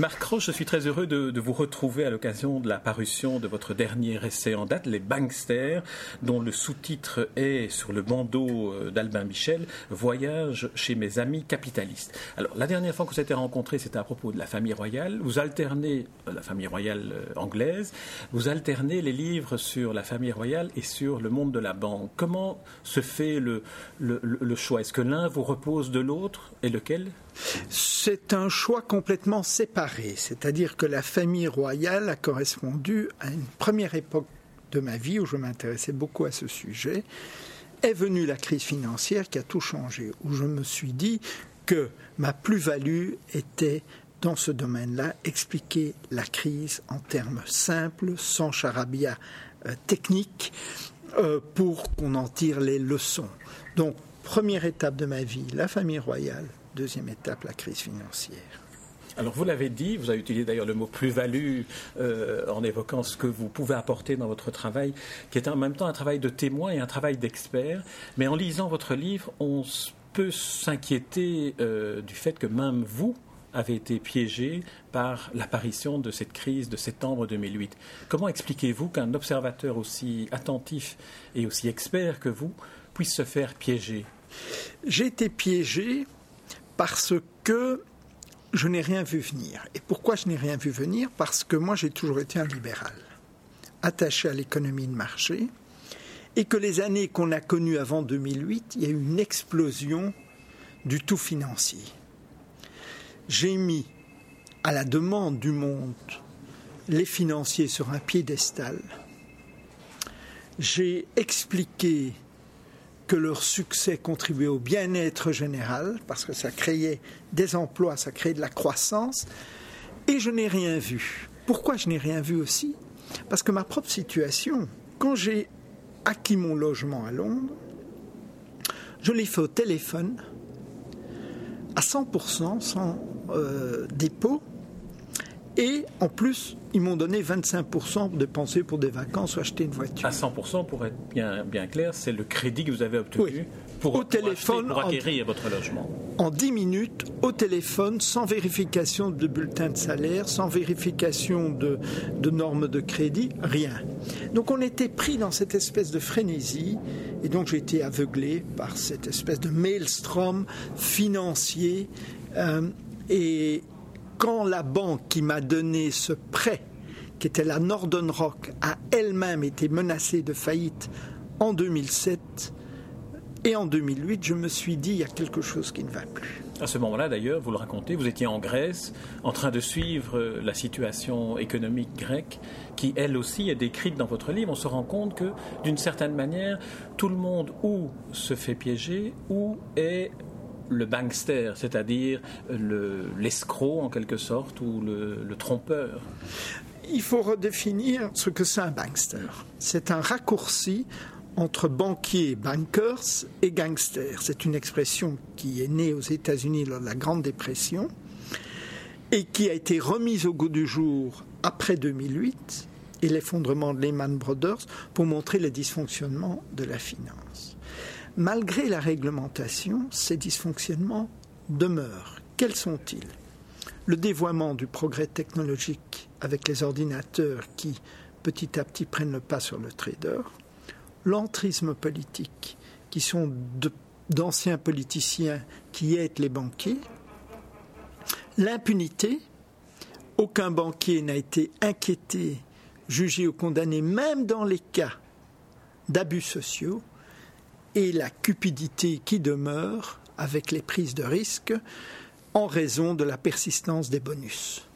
Marc Roche, je suis très heureux de, vous retrouver à l'occasion de la parution de votre dernier essai en date, Les Banksters, dont le sous-titre est sur le bandeau euh, d'Albin Michel, Voyage chez mes amis capitalistes. Alors, la dernière fois que vous étiez rencontrés, c'était à propos de la famille royale. Vous alternez, euh, la famille royale euh, anglaise, vous alternez les livres sur la famille royale et sur le monde de la banque. Comment se fait le choix? Est-ce que l'un vous repose de l'autre? Et lequel c'est un choix complètement séparé, c'est-à-dire que la famille royale a correspondu à une première époque de ma vie où je m'intéressais beaucoup à ce sujet. Est venue la crise financière qui a tout changé, où je me suis dit que ma plus-value était dans ce domaine-là, expliquer la crise en termes simples, sans charabia euh, technique, euh, pour qu'on en tire les leçons. Donc, première étape de ma vie, la famille royale, Deuxième étape, la crise financière. Alors vous l'avez dit, vous avez utilisé d'ailleurs le mot plus-value euh, en évoquant ce que vous pouvez apporter dans votre travail, qui est en même temps un travail de témoin et un travail d'expert. Mais en lisant votre livre, on peut s'inquiéter euh, du fait que même vous avez été piégé par l'apparition de cette crise de septembre 2008. Comment expliquez-vous qu'un observateur aussi attentif et aussi expert que vous puisse se faire piéger? J'ai été piégé parce que je n'ai rien vu venir. Et pourquoi je n'ai rien vu venir? Parce que moi, j'ai toujours été un libéral, attaché à l'économie de marché, et que les années qu'on a connues avant 2008, il y a eu une explosion du tout financier. J'ai mis à la demande du monde les financiers sur un piédestal. J'ai expliqué que leur succès contribuait au bien-être général, parce que ça créait des emplois, ça créait de la croissance, et je n'ai rien vu. Pourquoi je n'ai rien vu aussi? Parce que ma propre situation, quand j'ai acquis mon logement à Londres, je l'ai fait au téléphone, à 100%, sans euh, dépôt, et en plus, ils m'ont donné 25% de dépenser pour des vacances ou acheter une voiture. À 100%, pour être bien, bien clair, c'est le crédit que vous avez obtenu pour, au téléphone, pour acquérir votre logement. En 10 minutes, au téléphone, sans vérification de bulletin de salaire, sans vérification de, de normes de crédit, rien. Donc on était pris dans cette espèce de frénésie, et donc j'ai été aveuglé par cette espèce de maelstrom financier. Euh, et quand la banque qui m'a donné ce prêt, qui était la Northern Rock, a elle-même été menacée de faillite en 2007 et en 2008, je me suis dit, il y a quelque chose qui ne va plus. À ce moment-là, d'ailleurs, vous le racontez, vous étiez en Grèce, en train de suivre la situation économique grecque, qui elle aussi est décrite dans votre livre. On se rend compte que, d'une certaine manière, tout le monde ou se fait piéger, ou est le bankster, c'est-à-dire l'escroc en quelque sorte ou le, trompeur Il faut redéfinir ce que c'est un bankster. C'est un raccourci entre banquiers, bankers et gangsters. C'est une expression qui est née aux États-Unis lors de la Grande Dépression et qui a été remise au goût du jour après 2008 et l'effondrement de Lehman Brothers pour montrer le dysfonctionnement de la finance. Malgré la réglementation, ces dysfonctionnements demeurent. Quels sont-ils? Le dévoiement du progrès technologique avec les ordinateurs qui, petit à petit, prennent le pas sur le trader, l'entrisme politique, qui sont d'anciens politiciens qui aident les banquiers, l'impunité, aucun banquier n'a été inquiété, jugé ou condamné, même dans les cas d'abus sociaux, et la cupidité qui demeure avec les prises de risque en raison de la persistance des bonus.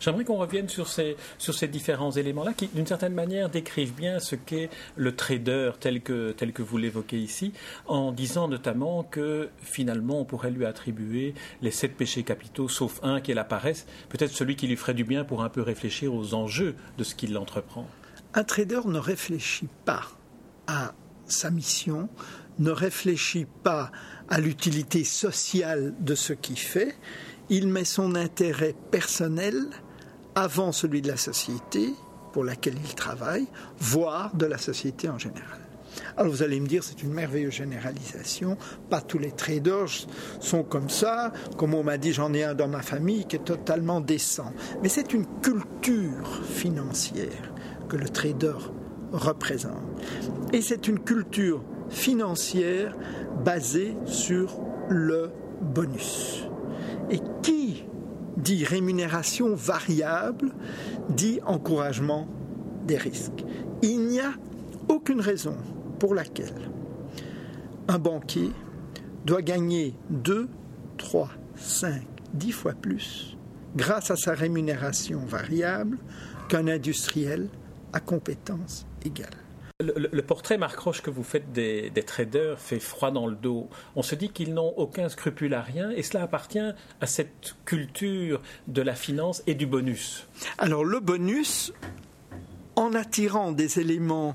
J'aimerais qu'on revienne sur ces, sur ces différents éléments-là qui, d'une certaine manière, décrivent bien ce qu'est le trader tel que, tel que vous l'évoquez ici, en disant notamment que finalement on pourrait lui attribuer les sept péchés capitaux, sauf un qui est la paresse, peut-être celui qui lui ferait du bien pour un peu réfléchir aux enjeux de ce qu'il entreprend. Un trader ne réfléchit pas à sa mission, ne réfléchit pas à l'utilité sociale de ce qu'il fait, il met son intérêt personnel avant celui de la société pour laquelle il travaille, voire de la société en général. Alors vous allez me dire, c'est une merveilleuse généralisation. Pas tous les traders sont comme ça. Comme on m'a dit, j'en ai un dans ma famille qui est totalement décent. Mais c'est une culture financière que le trader représente. Et c'est une culture financière basée sur le bonus. Et qui dit rémunération variable dit encouragement des risques. Il n'y a aucune raison pour laquelle un banquier doit gagner 2, 3, 5, 10 fois plus grâce à sa rémunération variable qu'un industriel à compétence égale. Le, portrait, Marc Roche, que vous faites des, traders fait froid dans le dos. On se dit qu'ils n'ont aucun scrupule à rien, et cela appartient à cette culture de la finance et du bonus. Alors le bonus, en attirant des éléments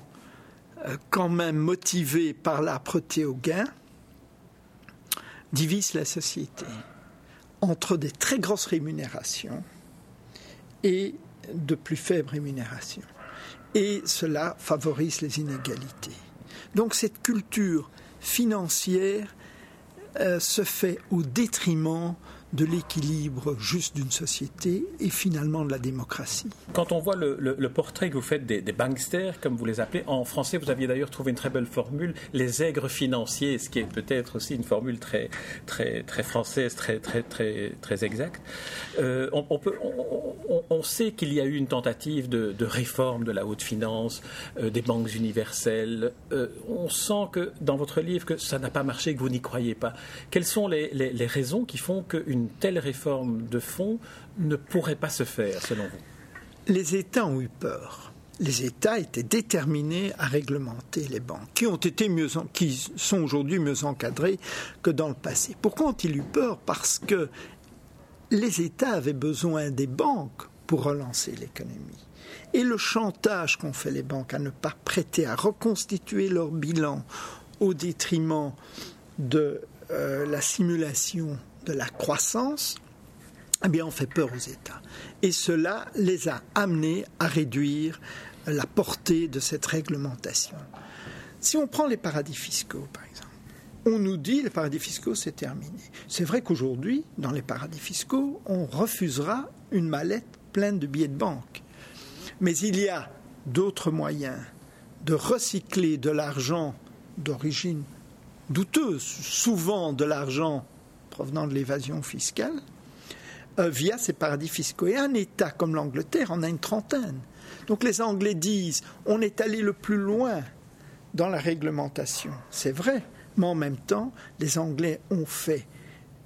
euh, quand même motivés par l'âpreté au gain, divise la société entre des très grosses rémunérations et de plus faibles rémunérations. Et cela favorise les inégalités. Donc cette culture financière euh, se fait au détriment de l'équilibre juste d'une société et finalement de la démocratie. Quand on voit le, portrait que vous faites des, banksters, comme vous les appelez, en français, vous aviez d'ailleurs trouvé une très belle formule, les aigres financiers, ce qui est peut-être aussi une formule très, très, très française, très, très, très, très exacte. Euh, on, peut, on, sait qu'il y a eu une tentative de, réforme de la haute finance, euh, des banques universelles. Euh, on sent que dans votre livre que ça n'a pas marché, que vous n'y croyez pas. Quelles sont les, les raisons qui font qu'une une telle réforme de fond ne pourrait pas se faire, selon vous? Les États ont eu peur. Les États étaient déterminés à réglementer les banques, qui sont aujourd'hui mieux encadrées que dans le passé. Pourquoi ont-ils eu peur? Parce que les États avaient besoin des banques pour relancer l'économie. Et le chantage qu'ont fait les banques à ne pas prêter, à reconstituer leur bilan au détriment de euh, la simulation de la croissance, eh bien, on fait peur aux États. Et cela les a amenés à réduire la portée de cette réglementation. Si on prend les paradis fiscaux, par exemple, on nous dit les paradis fiscaux, c'est terminé. C'est vrai qu'aujourd'hui, dans les paradis fiscaux, on refusera une mallette pleine de billets de banque. Mais il y a d'autres moyens de recycler de l'argent d'origine douteuse, souvent de l'argent provenant de l'évasion fiscale euh, via ces paradis fiscaux. Et un État comme l'Angleterre en a une trentaine. Donc les Anglais disent on est allé le plus loin dans la réglementation. C'est vrai, mais en même temps, les Anglais ont fait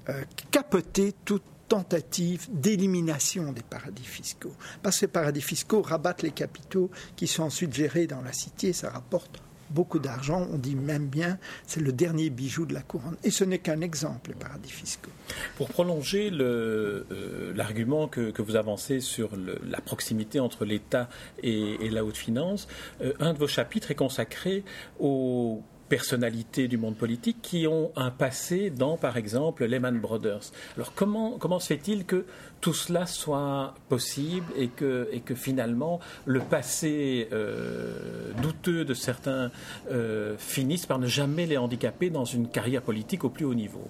euh, capoter toute tentative d'élimination des paradis fiscaux. Parce que ces paradis fiscaux rabattent les capitaux qui sont ensuite gérés dans la cité, ça rapporte beaucoup d'argent. On dit même bien, c'est le dernier bijou de la couronne. Et ce n'est qu'un exemple, les paradis fiscaux. Pour prolonger euh, l'argument que, vous avancez sur la proximité entre l'État et, la haute finance, euh, un de vos chapitres est consacré aux personnalités du monde politique qui ont un passé dans, par exemple, Lehman Brothers. Alors comment, comment se fait-il que tout cela soit possible et que, et que finalement le passé euh, douteux de certains euh, finisse par ne jamais les handicaper dans une carrière politique au plus haut niveau?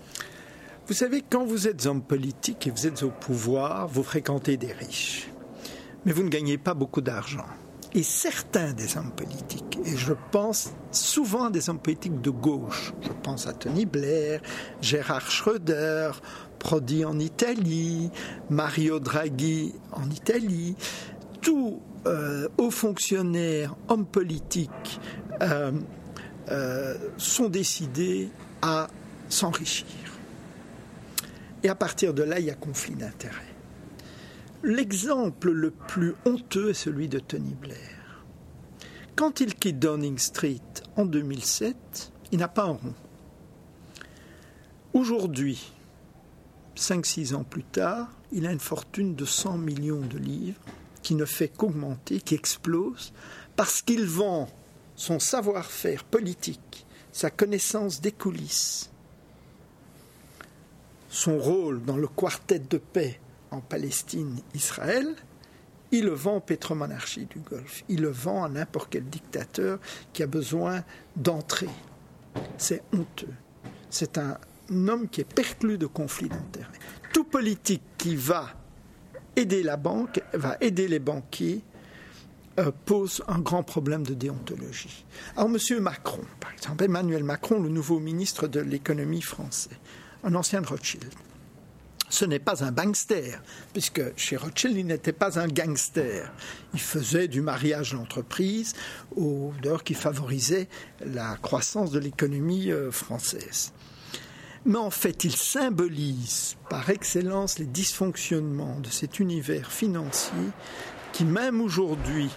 Vous savez, quand vous êtes homme politique et vous êtes au pouvoir, vous fréquentez des riches, mais vous ne gagnez pas beaucoup d'argent et certains des hommes politiques, et je pense souvent des hommes politiques de gauche, je pense à Tony Blair, Gérard Schröder, Prodi en Italie, Mario Draghi en Italie, tous euh, hauts fonctionnaires, hommes politiques, euh, euh, sont décidés à s'enrichir. Et à partir de là, il y a conflit d'intérêts. L'exemple le plus honteux est celui de Tony Blair. Quand il quitte Downing Street en 2007, il n'a pas un rond. Aujourd'hui, 5-6 ans plus tard, il a une fortune de 100 millions de livres qui ne fait qu'augmenter, qui explose, parce qu'il vend son savoir-faire politique, sa connaissance des coulisses, son rôle dans le quartet de paix en Palestine-Israël il le vend aux pétromonarchies du Golfe, il le vend à n'importe quel dictateur qui a besoin d'entrer. C'est honteux. C'est un homme qui est perclus de conflits d'intérêts. Tout politique qui va aider la banque, va aider les banquiers, euh, pose un grand problème de déontologie. Alors, M. Macron, par exemple, Emmanuel Macron, le nouveau ministre de l'économie français, un ancien de Rothschild, ce n'est pas un bankster, puisque chez Rothschild, il n'était pas un gangster. Il faisait du mariage d'entreprise, d'heure qui favorisait la croissance de l'économie euh, française. Mais en fait, il symbolise par excellence les dysfonctionnements de cet univers financier qui, même aujourd'hui,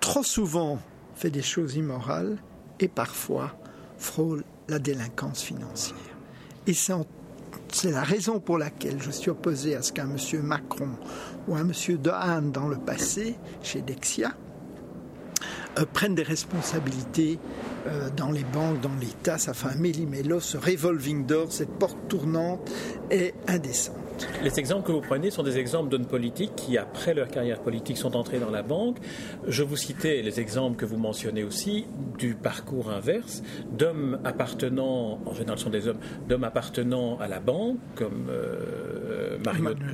trop souvent fait des choses immorales et parfois frôle la délinquance financière. Et c'est en c'est la raison pour laquelle je suis opposé à ce qu'un monsieur Macron ou un monsieur Dehaene dans le passé, chez Dexia, euh, prennent des responsabilités euh, dans les banques, dans l'État. Ça fait un méli-mélo, ce revolving door, cette porte tournante est indécente. Les exemples que vous prenez sont des exemples d'hommes politiques qui, après leur carrière politique, sont entrés dans la banque. Je vous citais les exemples que vous mentionnez aussi du parcours inverse d'hommes appartenant, en général, ce sont des hommes, d'hommes appartenant à la banque, comme euh,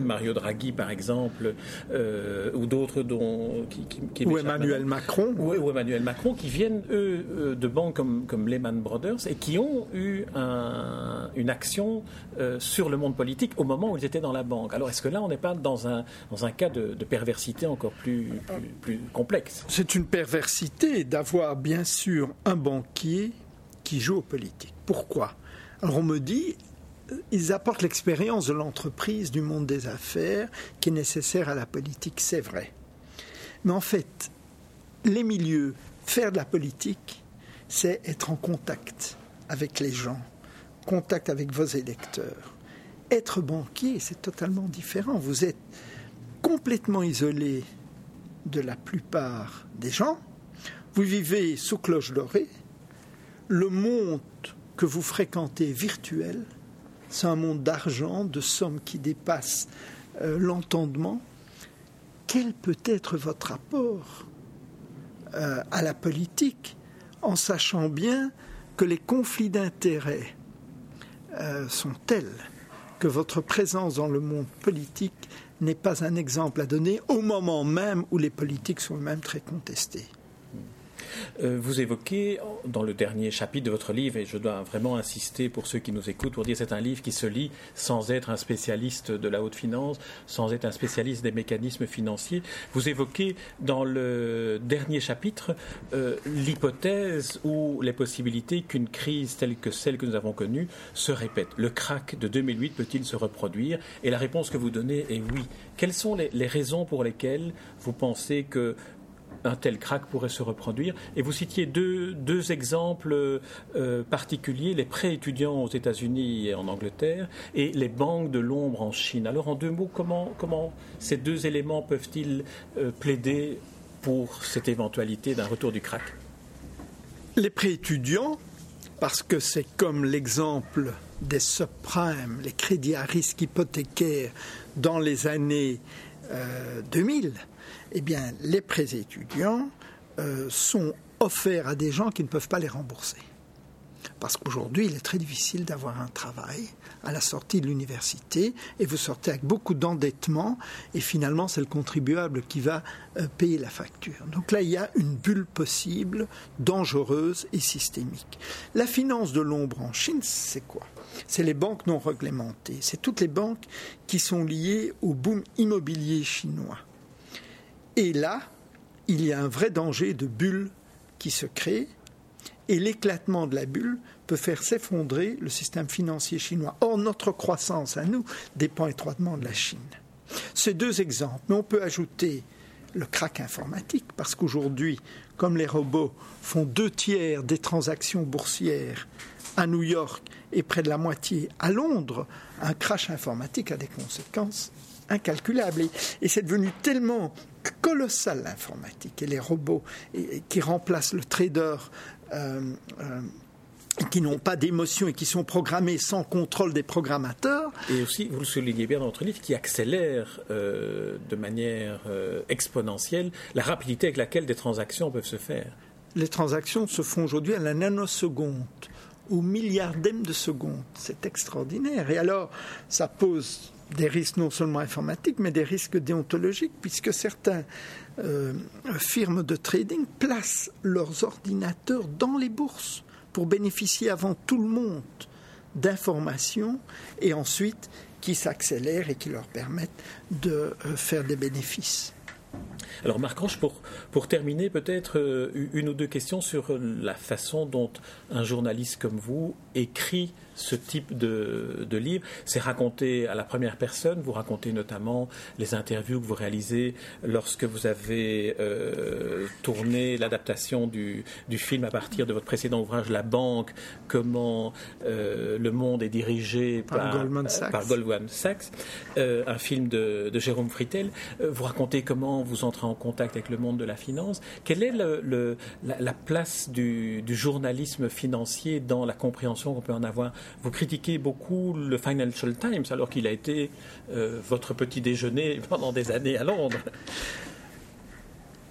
Mario, Draghi, par exemple, euh, ou d'autres dont qui, qui, ou Emmanuel Macron, ou, Emmanuel Macron, qui viennent eux euh, de banques comme, comme Lehman Brothers et qui ont eu une action sur le monde politique au moment où ils étaient dans la banque. Alors est-ce que là, on n'est pas dans un, dans un cas de, perversité encore plus, plus, complexe? C'est une perversité d'avoir bien sûr un banquier qui joue aux politiques. Pourquoi? Alors on me dit, euh, ils apportent l'expérience de l'entreprise, du monde des affaires, qui est nécessaire à la politique, c'est vrai. Mais en fait, les milieux, faire de la politique, c'est être en contact avec les gens, contact avec vos électeurs. Être banquier, c'est totalement différent. Vous êtes complètement isolé de la plupart des gens. Vous vivez sous cloche dorée. Le monde que vous fréquentez virtuel, c'est un monde d'argent, de sommes qui dépassent euh, l'entendement. Quel peut être votre rapport euh, à la politique en sachant bien que les conflits d'intérêts euh, sont tels que votre présence dans le monde politique n'est pas un exemple à donner au moment même où les politiques sont eux-mêmes très contestés. Euh, vous évoquez dans le dernier chapitre de votre livre, et je dois vraiment insister pour ceux qui nous écoutent, pour dire que c'est un livre qui se lit sans être un spécialiste de la haute finance, sans être un spécialiste des mécanismes financiers. Vous évoquez dans le dernier chapitre euh, l'hypothèse ou les possibilités qu'une crise telle que celle que nous avons connue se répète. Le crack de 2008 peut-il se reproduire? Et la réponse que vous donnez est oui. Quelles sont les raisons pour lesquelles vous pensez que un tel crack pourrait se reproduire. Et vous citiez deux, exemples euh, particuliers, les prêts étudiants aux États-Unis et en Angleterre et les banques de l'ombre en Chine. Alors en deux mots, comment, comment ces deux éléments peuvent-ils euh, plaider pour cette éventualité d'un retour du crack Les prêts étudiants, parce que c'est comme l'exemple des subprimes, les crédits à risque hypothécaire dans les années 2000, euh, eh bien, les prêts étudiants euh, sont offerts à des gens qui ne peuvent pas les rembourser. Parce qu'aujourd'hui, il est très difficile d'avoir un travail à la sortie de l'université et vous sortez avec beaucoup d'endettement et finalement c'est le contribuable qui va euh, payer la facture. Donc là, il y a une bulle possible, dangereuse et systémique. La finance de l'ombre en Chine, c'est quoi? C'est les banques non réglementées. C'est toutes les banques qui sont liées au boom immobilier chinois. Et là, il y a un vrai danger de bulle qui se crée, et l'éclatement de la bulle peut faire s'effondrer le système financier chinois. Or, notre croissance à nous dépend étroitement de la Chine. Ces deux exemples, mais on peut ajouter le crack informatique, parce qu'aujourd'hui, comme les robots font deux tiers des transactions boursières à New York et près de la moitié à Londres, un crash informatique a des conséquences incalculables. Et, c'est devenu tellement colossal l'informatique et les robots qui remplacent le trader. Euh, euh, qui n'ont pas d'émotion et qui sont programmés sans contrôle des programmateurs, Et aussi, vous le soulignez bien dans votre livre, qui accélère euh, de manière exponentielle la rapidité avec laquelle des transactions peuvent se faire. Les transactions se font aujourd'hui à la nanoseconde, au milliardème de seconde. C'est extraordinaire. Et alors, ça pose des risques non seulement informatiques, mais des risques déontologiques, puisque certains euh, firmes de trading placent leurs ordinateurs dans les bourses pour bénéficier avant tout le monde d'informations et ensuite qui s'accélèrent et qui leur permettent de euh, faire des bénéfices. Alors Marc Roche, pour, pour terminer, peut-être euh, une ou deux questions sur la façon dont un journaliste comme vous écrit ce type de, de livre. C'est raconté à la première personne. Vous racontez notamment les interviews que vous réalisez lorsque vous avez euh, tourné l'adaptation du, du, film à partir de votre précédent ouvrage La Banque, comment euh, le monde est dirigé par, par Goldman Sachs, par Goldman Sachs euh, un film de, de Jérôme Fritel. Euh, vous racontez comment vous entrez en contact avec le monde de la finance. Quelle est le, le, la, la, place du, du journalisme financier dans la compréhension qu'on peut en avoir vous critiquez beaucoup le Financial Times alors qu'il a été euh, votre petit déjeuner pendant des années à Londres.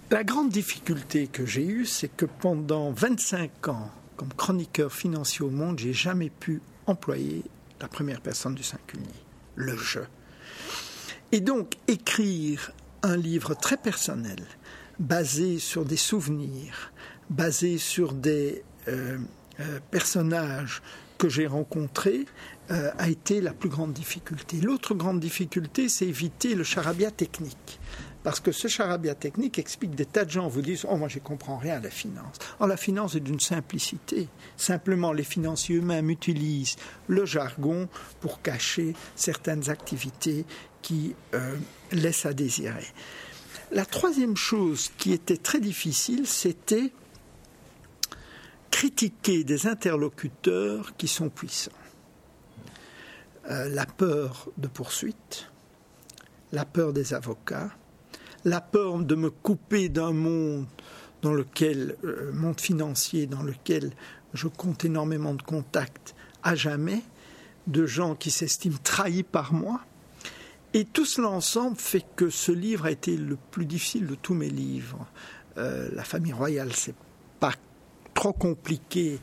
La grande difficulté que j'ai eue, c'est que pendant 25 ans, comme chroniqueur financier au monde, j'ai jamais pu employer la première personne du singulier, le je. Et donc, écrire un livre très personnel, basé sur des souvenirs, basé sur des euh, euh, personnages que j'ai rencontré euh, a été la plus grande difficulté. L'autre grande difficulté, c'est éviter le charabia technique. Parce que ce charabia technique explique des tas de gens vous disent Oh, moi, je ne comprends rien à la finance. Or, la finance est d'une simplicité. Simplement, les financiers eux-mêmes utilisent le jargon pour cacher certaines activités qui euh, laissent à désirer. La troisième chose qui était très difficile, c'était critiquer des interlocuteurs qui sont puissants. Euh, la peur de poursuite, la peur des avocats, la peur de me couper d'un monde dans lequel, euh, monde financier, dans lequel je compte énormément de contacts à jamais, de gens qui s'estiment trahis par moi. Et tout cela ensemble fait que ce livre a été le plus difficile de tous mes livres. Euh, la famille royale, c'est pas trop compliqué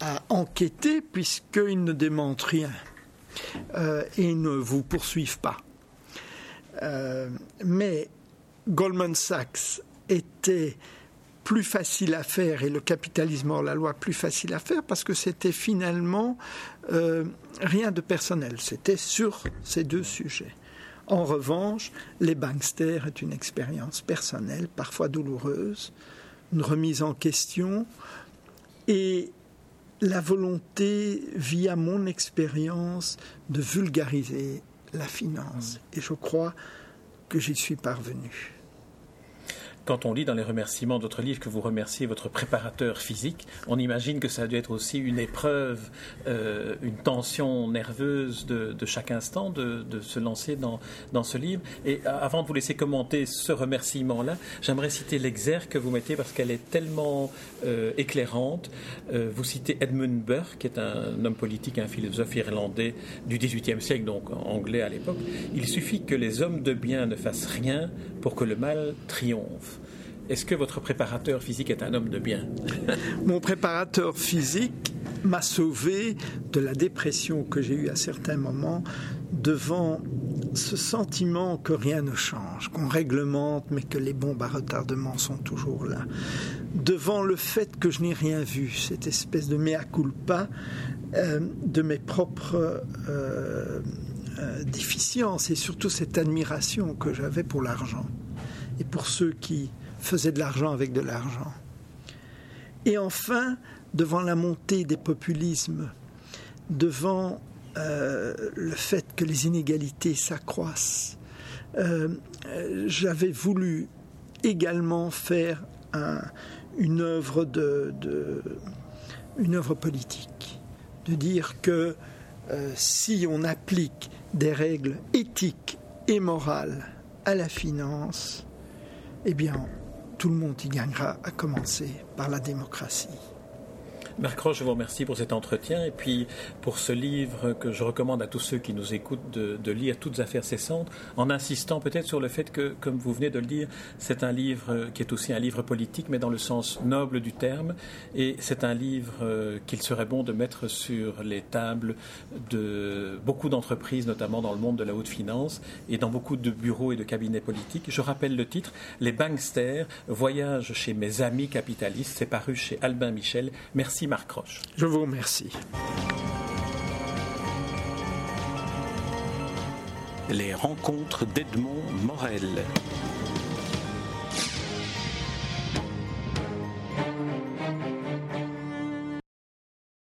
à enquêter puisqu'ils ne démentent rien euh, et ne vous poursuivent pas. Euh, mais Goldman Sachs était plus facile à faire et le capitalisme hors la loi plus facile à faire parce que c'était finalement euh, rien de personnel, c'était sur ces deux sujets. En revanche, les banksters est une expérience personnelle, parfois douloureuse, une remise en question, et la volonté, via mon expérience, de vulgariser la finance. Et je crois que j'y suis parvenu quand on lit dans les remerciements d'autres livres que vous remerciez votre préparateur physique, on imagine que ça a dû être aussi une épreuve, euh, une tension nerveuse de, de chaque instant de, de, se lancer dans, dans ce livre. Et avant de vous laisser commenter ce remerciement-là, j'aimerais citer l'exergue que vous mettez parce qu'elle est tellement euh, éclairante. Euh, vous citez Edmund Burke, qui est un homme politique, un philosophe irlandais du XVIIIe siècle, donc anglais à l'époque. Il suffit que les hommes de bien ne fassent rien pour que le mal triomphe. Est-ce que votre préparateur physique est un homme de bien? Mon préparateur physique m'a sauvé de la dépression que j'ai eue à certains moments devant ce sentiment que rien ne change, qu'on réglemente mais que les bombes à retardement sont toujours là. Devant le fait que je n'ai rien vu, cette espèce de mea culpa euh, de mes propres euh, euh, déficiences et surtout cette admiration que j'avais pour l'argent et pour ceux qui faisait de l'argent avec de l'argent. Et enfin, devant la montée des populismes, devant euh, le fait que les inégalités s'accroissent, euh, j'avais voulu également faire une œuvre politique, de dire que euh, si on applique des règles éthiques et morales à la finance, eh bien, tout le monde y gagnera, à commencer par la démocratie. Marc Roche, je vous remercie pour cet entretien et puis pour ce livre que je recommande à tous ceux qui nous écoutent de, lire, Toutes affaires cessantes, en insistant peut-être sur le fait que, comme vous venez de le dire, c'est un livre qui est aussi un livre politique, mais dans le sens noble du terme. Et c'est un livre euh, qu'il serait bon de mettre sur les tables de beaucoup d'entreprises, notamment dans le monde de la haute finance et dans beaucoup de bureaux et de cabinets politiques. Je rappelle le titre, Les Banksters, Voyage chez mes amis capitalistes. C'est paru chez Albin Michel. Merci Marc Roche. Je vous remercie. Les rencontres d'Edmond Morel.